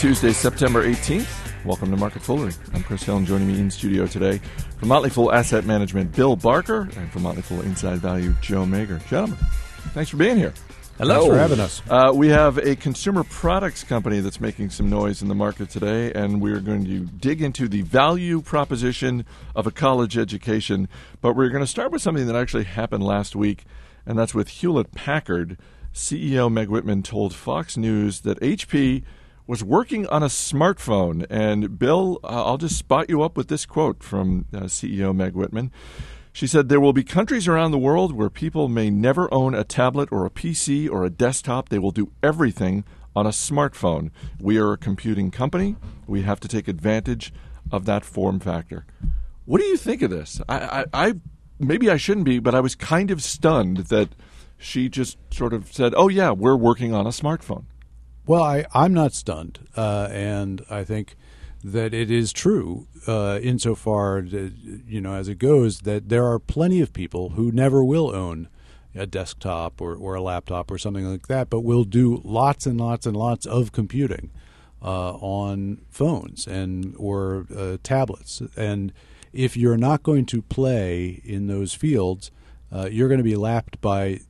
Tuesday, September 18th. Welcome to Market Foolery. I'm Chris Hill, and joining me in studio today from Motley Fool Asset Management, Bill Barker, and from Motley Fool Inside Value, Joe Magyar. Gentlemen, thanks for being here. Hello. Thanks for having us. Uh, we have a consumer products company that's making some noise in the market today, and we're going to dig into the value proposition of a college education. But we're going to start with something that actually happened last week, and that's with Hewlett Packard. CEO Meg Whitman told Fox News that HP was working on a smartphone. And Bill, uh, I'll just spot you up with this quote from uh, CEO Meg Whitman. She said, There will be countries around the world where people may never own a tablet or a PC or a desktop. They will do everything on a smartphone. We are a computing company. We have to take advantage of that form factor. What do you think of this? I, I, I maybe I shouldn't be, but I was kind of stunned that she just sort of said, "Oh yeah, we're working on a smartphone." Well, I, I'm not stunned, uh, and I think that it is true uh, insofar that, you know as it goes that there are plenty of people who never will own a desktop or, or a laptop or something like that, but will do lots and lots and lots of computing uh, on phones and or uh, tablets. And if you're not going to play in those fields, uh, you're going to be lapped by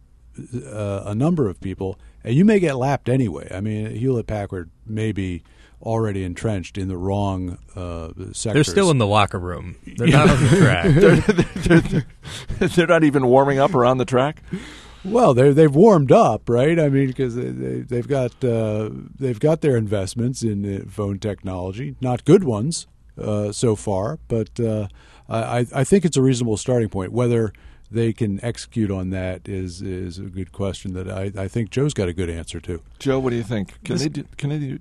uh, a number of people, and you may get lapped anyway. I mean, Hewlett Packard may be already entrenched in the wrong uh, sectors. They're still in the locker room. They're not on the track. they're, they're, they're not even warming up or on the track. Well, they they've warmed up, right? I mean, because they, they, they've got uh, they've got their investments in uh, phone technology, not good ones uh, so far, but uh, I I think it's a reasonable starting point. Whether they can execute on that is is a good question that I, I think Joe's got a good answer to. Joe, what do you think? Can this, they do, can they do,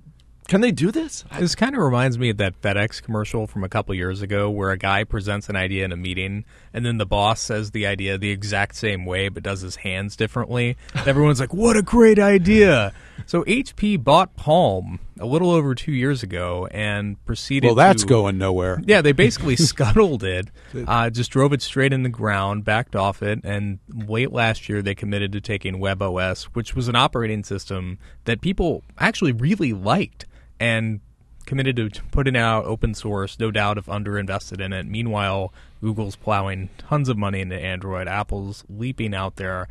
can they do this? This kind of reminds me of that FedEx commercial from a couple years ago where a guy presents an idea in a meeting and then the boss says the idea the exact same way but does his hands differently. Everyone's like, "What a great idea." So HP bought Palm a little over 2 years ago and proceeded Well, that's to, going nowhere. Yeah, they basically scuttled it, uh, just drove it straight in the ground, backed off it, and late last year they committed to taking WebOS, which was an operating system that people actually really liked and committed to putting out open source. No doubt have underinvested in it. Meanwhile, Google's plowing tons of money into Android. Apple's leaping out there.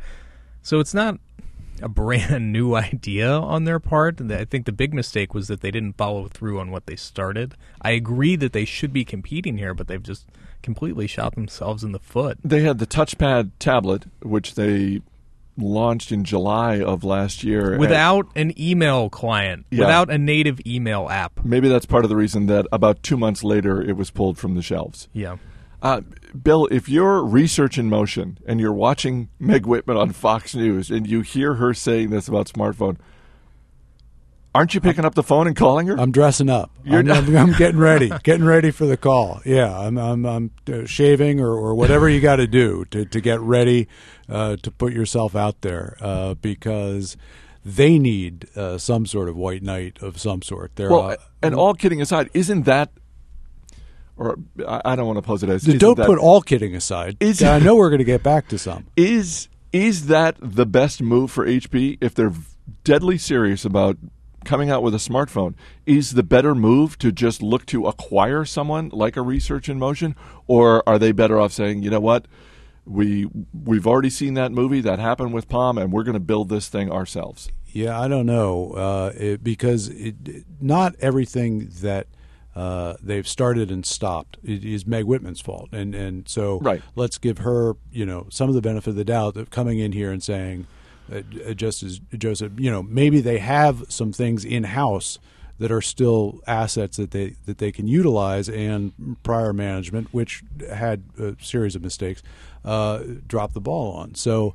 So it's not a brand new idea on their part. I think the big mistake was that they didn't follow through on what they started. I agree that they should be competing here, but they've just completely shot themselves in the foot. They had the touchpad tablet, which they launched in July of last year without an email client, yeah. without a native email app. Maybe that's part of the reason that about two months later it was pulled from the shelves. Yeah. Uh, Bill, if you're research in motion and you're watching Meg Whitman on Fox News and you hear her saying this about smartphone, aren't you picking up the phone and calling her? I'm dressing up. I'm, I'm, I'm, getting ready, getting ready for the call. Yeah, I'm I'm, I'm uh, shaving or, or whatever you got to do to to get ready uh, to put yourself out there uh, because they need uh, some sort of white knight of some sort. They're, well, and all kidding aside, isn't that or I don't want to pose it as. Don't that, put all kidding aside. Is, I know we're going to get back to some. Is is that the best move for HP if they're deadly serious about coming out with a smartphone? Is the better move to just look to acquire someone like a Research in Motion, or are they better off saying, you know what? We we've already seen that movie that happened with Palm, and we're going to build this thing ourselves. Yeah, I don't know uh, it, because it, not everything that uh, they've started and stopped. It is Meg Whitman's fault, and and so right. let's give her you know some of the benefit of the doubt of coming in here and saying, uh, just as Joseph, you know, maybe they have some things in house that are still assets that they that they can utilize, and prior management, which had a series of mistakes, uh, dropped the ball on. So.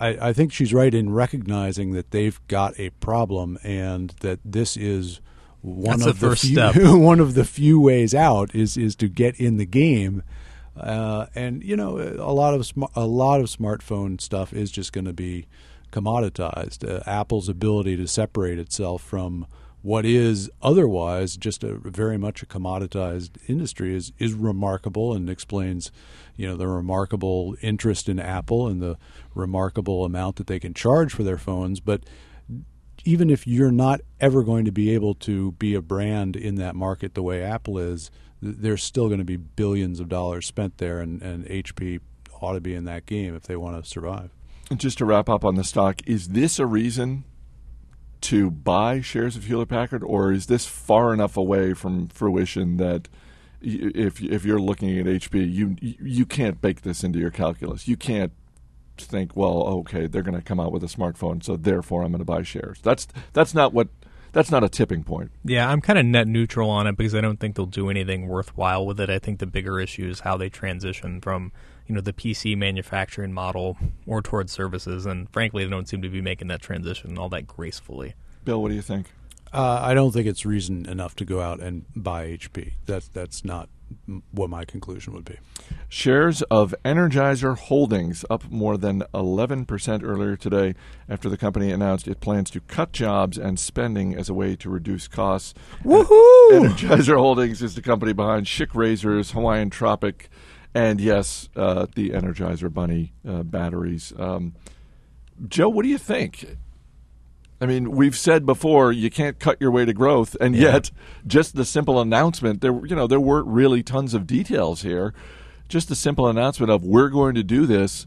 I, I think she's right in recognizing that they've got a problem and that this is one That's of the, the few, step. one of the few ways out is is to get in the game. Uh, and you know, a lot of sm- a lot of smartphone stuff is just going to be commoditized. Uh, Apple's ability to separate itself from what is otherwise just a very much a commoditized industry is is remarkable and explains you know the remarkable interest in Apple and the remarkable amount that they can charge for their phones but even if you're not ever going to be able to be a brand in that market the way Apple is, th- there's still going to be billions of dollars spent there, and, and HP ought to be in that game if they want to survive. Just to wrap up on the stock, is this a reason to buy shares of Hewlett Packard, or is this far enough away from fruition that if if you're looking at HP, you you can't bake this into your calculus. You can't think, well, okay, they're going to come out with a smartphone, so therefore I'm going to buy shares. That's that's not what that's not a tipping point. Yeah, I'm kind of net neutral on it because I don't think they'll do anything worthwhile with it. I think the bigger issue is how they transition from you know the PC manufacturing model more towards services, and frankly, they don't seem to be making that transition all that gracefully. Bill, what do you think? Uh, I don't think it's reason enough to go out and buy HP. That's that's not what my conclusion would be. Shares of Energizer Holdings up more than 11% earlier today after the company announced it plans to cut jobs and spending as a way to reduce costs. Woohoo! Energizer Holdings is the company behind Schick Razors, Hawaiian Tropic, and yes, uh, the Energizer Bunny uh, batteries. Um, Joe, what do you think? I mean, we've said before you can't cut your way to growth, and Yeah. yet just the simple announcement there, you know, there weren't really tons of details here. Just the simple announcement of we're going to do this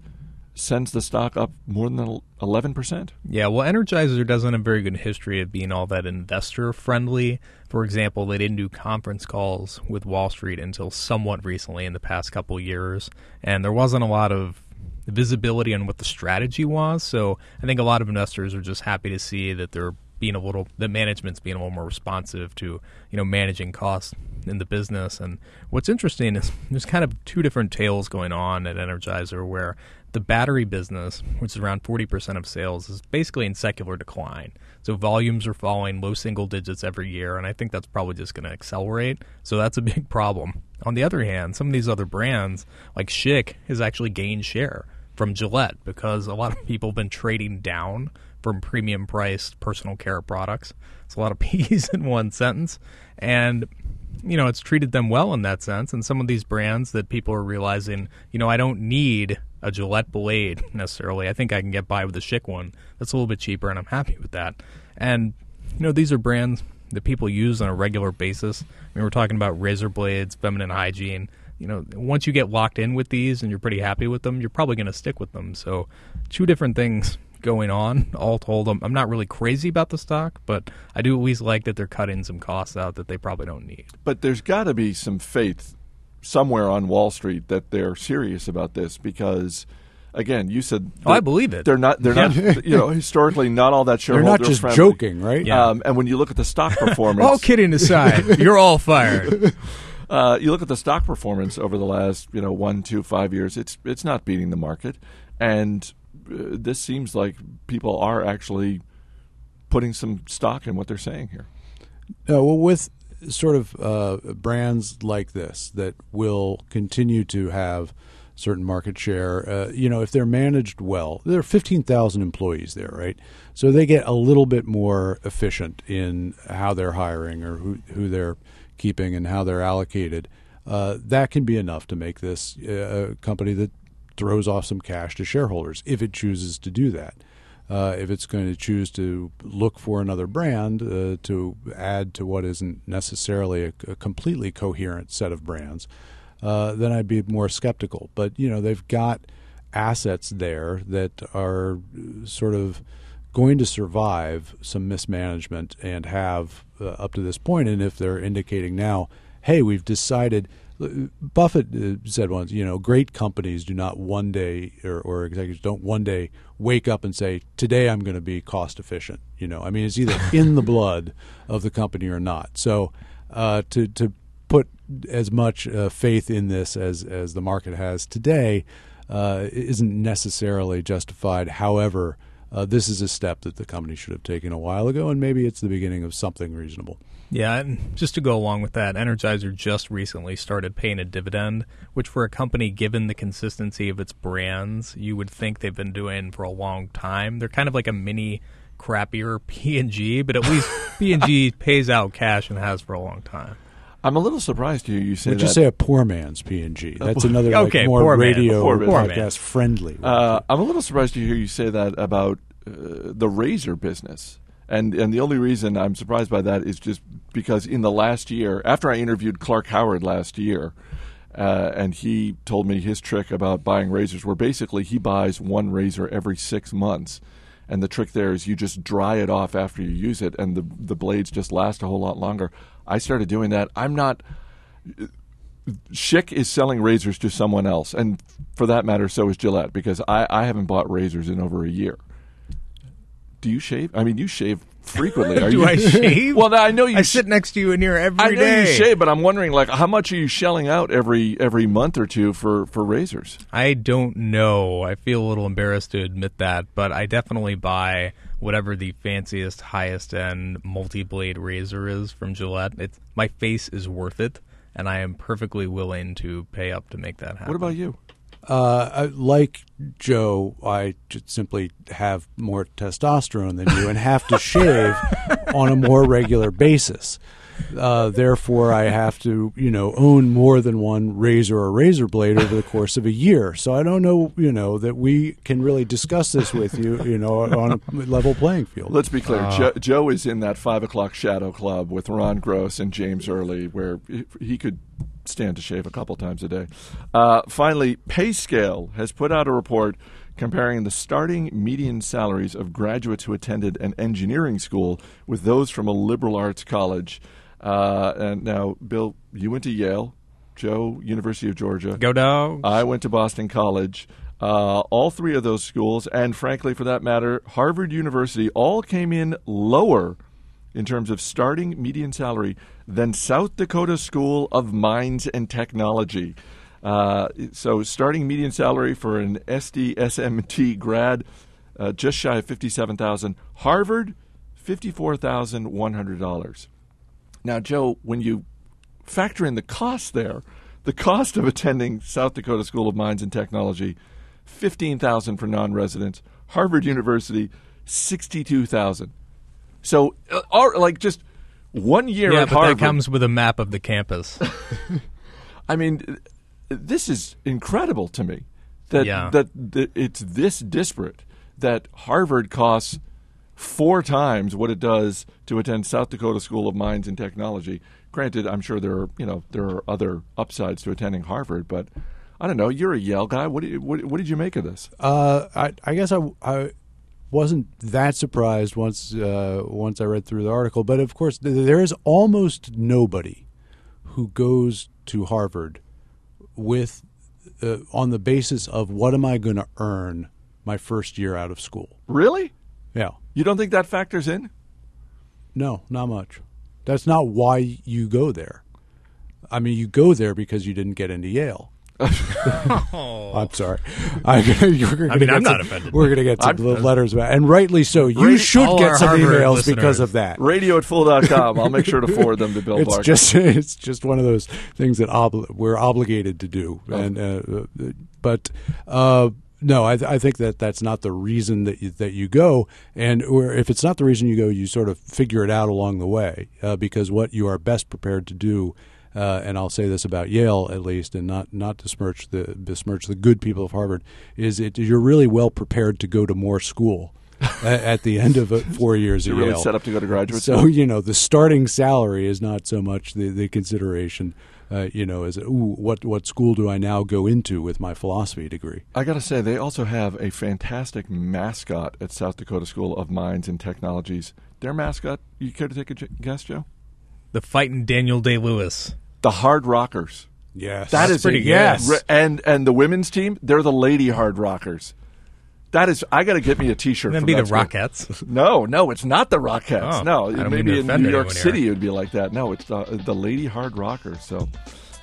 sends the stock up more than eleven percent. Yeah, well, Energizer doesn't have a very good history of being all that investor friendly. For example, they didn't do conference calls with Wall Street until somewhat recently in the past couple years, and there wasn't a lot of visibility on what the strategy was. So I think a lot of investors are just happy to see that they're being a little the management's being a little more responsive to you know managing costs in the business and what's interesting is there's kind of two different tales going on at Energizer where the battery business which is around 40% of sales is basically in secular decline so volumes are falling low single digits every year and I think that's probably just going to accelerate so that's a big problem on the other hand some of these other brands like Schick has actually gained share from Gillette because a lot of people have been trading down from premium priced personal care products. It's a lot of P's in one sentence. And, you know, it's treated them well in that sense. And some of these brands that people are realizing, you know, I don't need a Gillette blade necessarily. I think I can get by with a Schick one that's a little bit cheaper, and I'm happy with that. And, you know, these are brands that people use on a regular basis. I mean, we're talking about razor blades, feminine hygiene you know, once you get locked in with these and you're pretty happy with them, you're probably going to stick with them. So, two different things going on. All told, I'm, I'm not really crazy about the stock, but I do at least like that they're cutting some costs out that they probably don't need. But there's got to be some faith somewhere on Wall Street that they're serious about this because. Again, you said Oh, I believe it. They're not. They're not. You know, historically, not all that sure. They're not just friendly. joking, right? Yeah. Um, and when you look at the stock performance, All kidding aside, you're all fired. uh, you look at the stock performance over the last you know one, two, five years. It's it's not beating the market, and uh, this seems like people are actually putting some stock in what they're saying here. No, well, with sort of uh, brands like this that will continue to have certain market share, uh, you know, if they're managed well, there are 15,000 employees there, right? So they get a little bit more efficient in how they're hiring or who, who they're keeping and how they're allocated. Uh, that can be enough to make this uh, a company that throws off some cash to shareholders if it chooses to do that. Uh, if it's going to choose to look for another brand uh, to add to what isn't necessarily a, a completely coherent set of brands, uh, then I'd be more skeptical. But you know, they've got assets there that are sort of going to survive some mismanagement and have uh, up to this point. And if they're indicating now, hey, we've decided. Buffett uh, said once, you know, great companies do not one day, or, or executives don't one day wake up and say, today I'm going to be cost efficient. You know, I mean, it's either in the blood of the company or not. So uh, to to put as much uh, faith in this as as the market has today uh, isn't necessarily justified. However, uh, this is a step that the company should have taken a while ago, and maybe it's the beginning of something reasonable. Yeah, and just to go along with that, Energizer just recently started paying a dividend, which for a company given the consistency of its brands, you would think they've been doing for a long time. They're kind of like a mini crappier P&G, but at least P&G pays out cash and has for a long time. I'm a little surprised to hear you say Would that. you say a poor man's P and G? That's another like, Okay, more poor radio Poor man. Poor man. podcast friendly. Uh, I'm a little surprised to hear you say that about uh, the razor business. And and the only reason I'm surprised by that is just because in the last year, after I interviewed Clark Howard last year, uh, and he told me his trick about buying razors, where basically he buys one razor every six months, and the trick there is you just dry it off after you use it, and the the blades just last a whole lot longer. I started doing that. I'm not. Schick is selling razors to someone else, and for that matter, so is Gillette, because I, I haven't bought razors in over a year. Do you shave? I mean, you shave frequently. Are Do you? I shave? well, I know you. I sh- sit next to you in here every I know day. you shave, but I'm wondering, like, how much are you shelling out every every month or two for for razors? I don't know. I feel a little embarrassed to admit that, but I definitely buy whatever the fanciest, highest end multi blade razor is from Gillette. It's my face is worth it, and I am perfectly willing to pay up to make that happen. What about you? Uh, like Joe, I just simply have more testosterone than you and have to shave on a more regular basis. Uh, therefore, I have to, you know, own more than one razor or razor blade over the course of a year. So I don't know, you know, that we can really discuss this with you, you know, on a level playing field. Let's be clear. Joe, Joe is in that five o'clock shadow club with Ron Gross and James Early, where he- he could stand to shave a couple times a day. Uh, finally, PayScale has put out a report comparing the starting median salaries of graduates who attended an engineering school with those from a liberal arts college. Uh, and now, Bill, you went to Yale. Joe, University of Georgia. Go dogs. I went to Boston College. Uh, all three of those schools, and frankly, for that matter, Harvard University, all came in lower in terms of starting median salary than South Dakota School of Mines and Technology. Uh, so, starting median salary for an SD SMT grad, uh, just shy of fifty-seven thousand. Harvard, fifty-four thousand one hundred dollars. Now, Joe, when you factor in the cost there, the cost of attending South Dakota School of Mines and Technology, fifteen thousand for non-residents. Harvard University, sixty-two thousand. So, uh, our, like just one year yeah, at but Harvard. that comes with a map of the campus. I mean, this is incredible to me that Yeah. that, that it's this disparate that Harvard costs four times what it does to attend South Dakota School of Mines and Technology. Granted, I'm sure there are you know there are other upsides to attending Harvard, but I don't know. You're a Yale guy. What, do you, what, what did you make of this? Uh, I, I guess I, I wasn't that surprised once uh, once I read through the article, but of course th- there is almost nobody who goes to Harvard with uh, on the basis of what am I going to earn my first year out of school. Really? Yeah, You don't think that factors in? no, not much. That's not why you go there. I mean, you go there because you didn't get into Yale. Oh. I'm sorry. I, you're gonna I mean, I'm some- not offended. We're going to get some I'm- letters back, and rightly so. You Radi- should get some Harvard emails listeners. because of that. Radio at fool.com. I'll make sure to forward them to Bill It's Barker. just it's just one of those things that obli- we're obligated to do, Oh. and uh, but. Uh, no, I, I think that that's not the reason that you, that you go, and or if it's not the reason you go, you sort of figure it out along the way, uh, because what you are best prepared to do, uh, and I'll say this about Yale at least, and not not to besmirch the besmirch the good people of Harvard, is it you're really well prepared to go to more school at, the end of four years You're at really Yale. set up to go to graduate So school. you know the starting salary is not so much the, the consideration. Uh, you know, as ooh, what what school do I now go into with my philosophy degree? I got to say, they also have a fantastic mascot at South Dakota School of Mines and Technologies. Their mascot, you care to take a j- guess, Joe? The fighting Daniel Day Lewis. The Hard Rockers. Yes, That is pretty a- good. yes. And and the women's team, they're the Lady Hard Rockers. That is, I got to get me a T-shirt. Then be the that school. Rockettes. No, no, it's not the Rockettes. Oh, no, I don't mean maybe in New York anyone here. City it would be like that. No, it's the, the Lady Hard Rockers. So,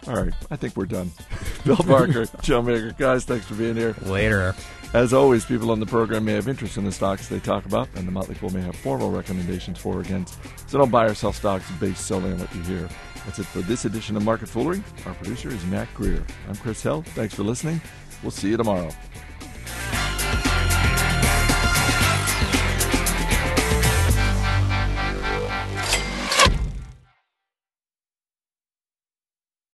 all right, I think we're done. Bill Barker, Joe Magyar, guys, thanks for being here. Later. As always, people on the program may have interest in the stocks they talk about, and the Motley Fool may have formal recommendations for or against. So don't buy or sell stocks based solely on what you hear. That's it for this edition of Market Foolery. Our producer is Matt Greer. I'm Chris Hill. Thanks for listening. We'll see you tomorrow.